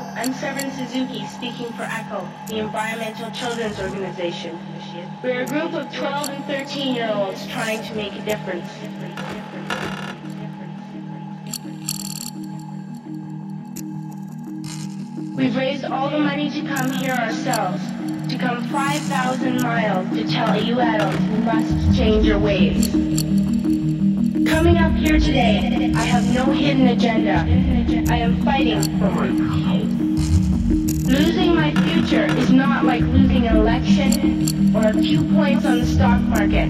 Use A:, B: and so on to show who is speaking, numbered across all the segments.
A: I'm Severn Suzuki speaking for ECHO, the Environmental Children's Organization. We're a group of 12 and 13 year olds trying to make a difference. We've raised all the money to come here ourselves, to come 5,000 miles to tell you adults you must change your ways. Coming up here today, I have no hidden agenda. I am fighting for my my future is not like losing an election or a few points on the stock market.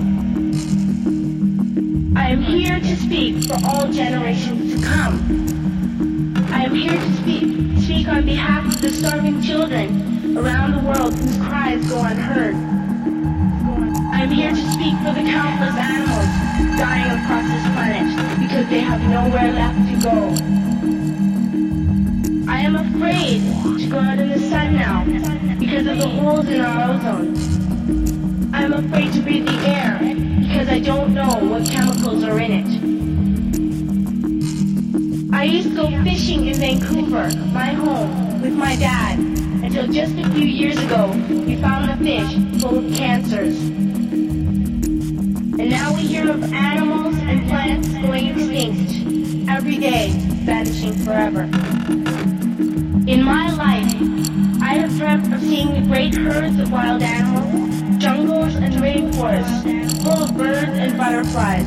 A: I am here to speak for all generations to come. I am here to speak, speak on behalf of the starving children around the world whose cries go unheard. I am here to speak for the countless animals dying across this planet because they have nowhere left to go. I am afraid to go out in the sun now because of the holes in our ozone. I am afraid to breathe the air because I don't know what chemicals are in it. I used to go fishing in Vancouver, my home, with my dad, until just a few years ago we found a fish full of cancers. And now we hear of animals and plants going extinct every day, vanishing forever. Great herds of wild animals, jungles and rainforests full of birds and butterflies.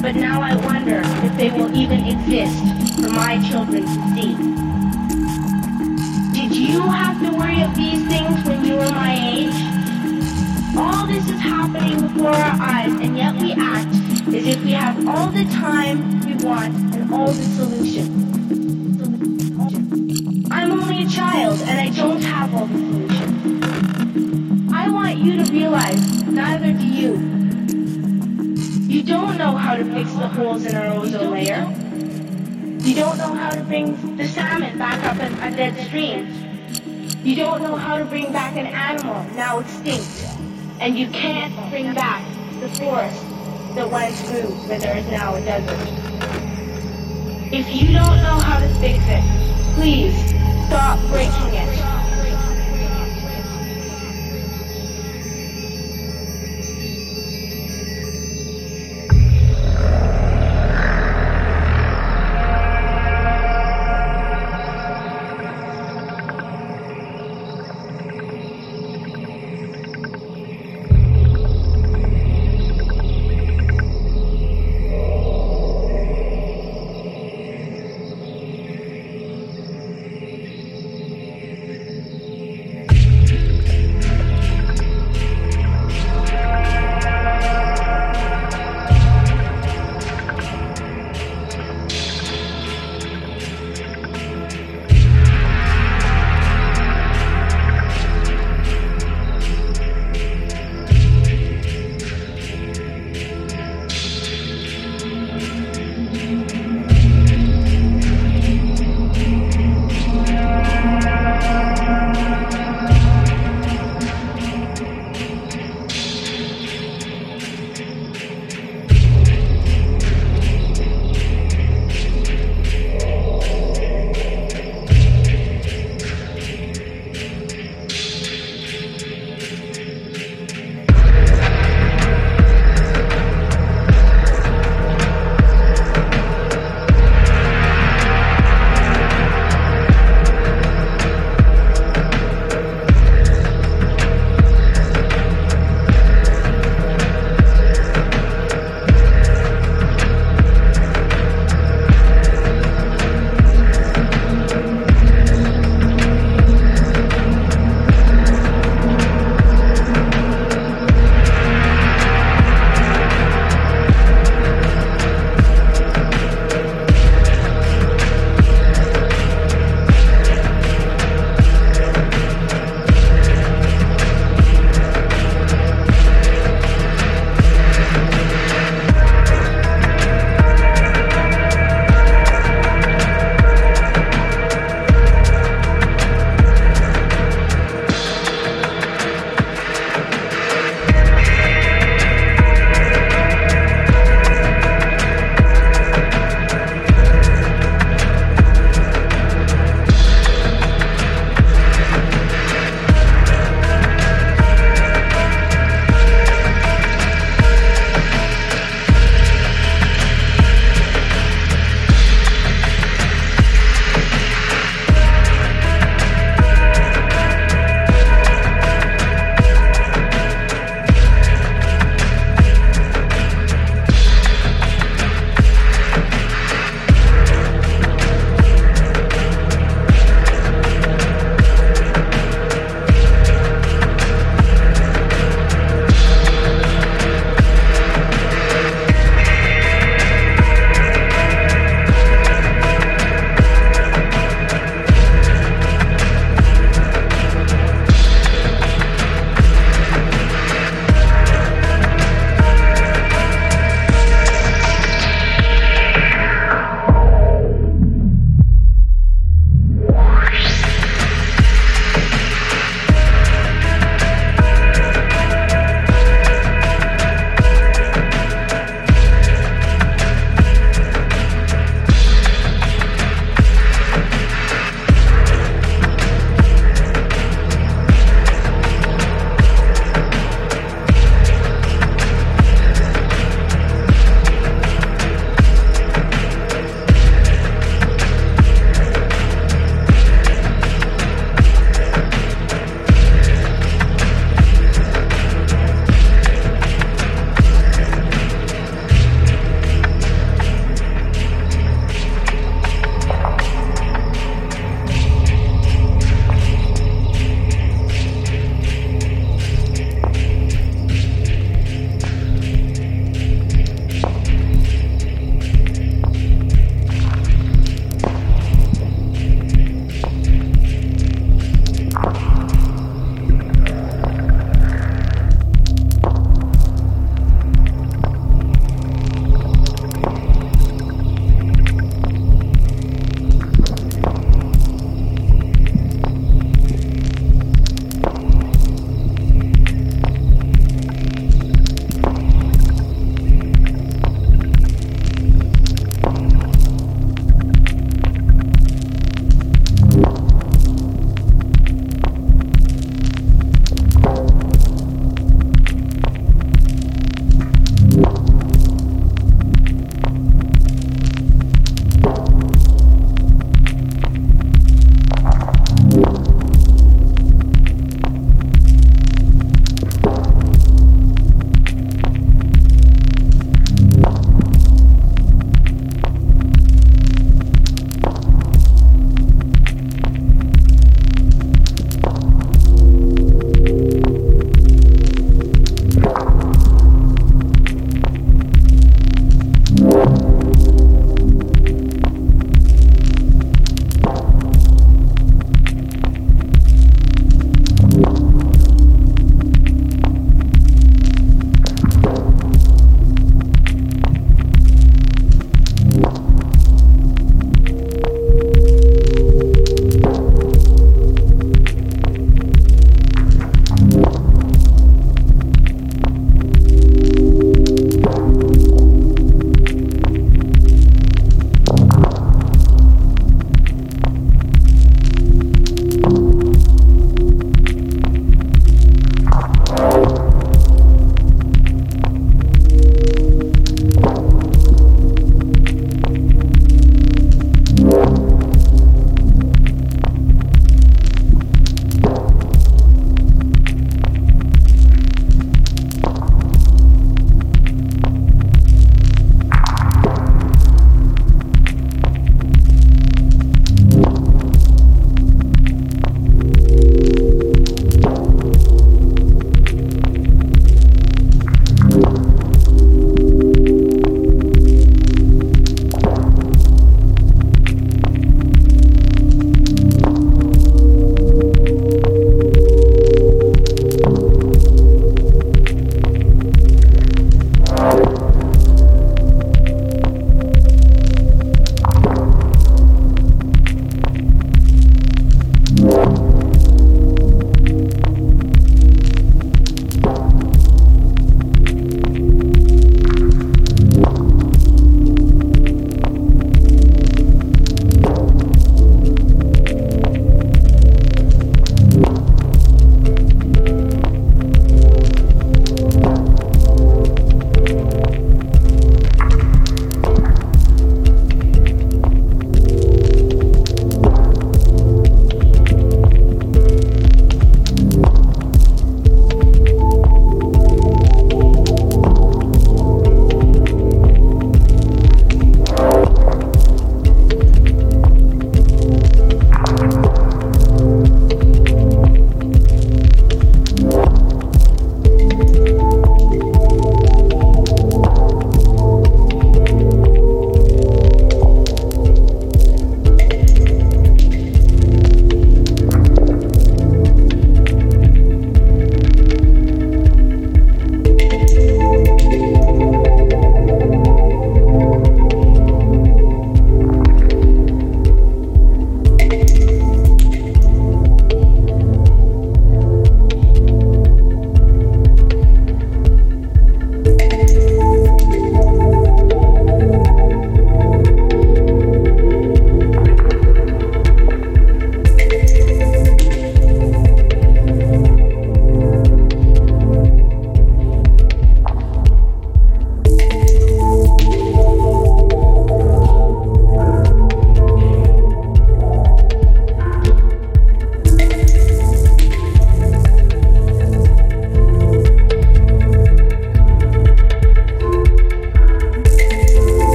A: But now I wonder if they will even exist for my children to see. Did you have to worry of these things when you were my age? All this is happening before our eyes, and yet we act as if we have all the time we want and all the solutions. I'm only a child, and I don't have all the solutions. You to realize, neither do you. You don't know how to fix the holes in our ozone layer. You don't know how to bring the salmon back up a dead stream. You don't know how to bring back an animal now extinct. And you can't bring back the forest that once grew where there is now a desert. If you don't know how to fix it, please stop breaking it.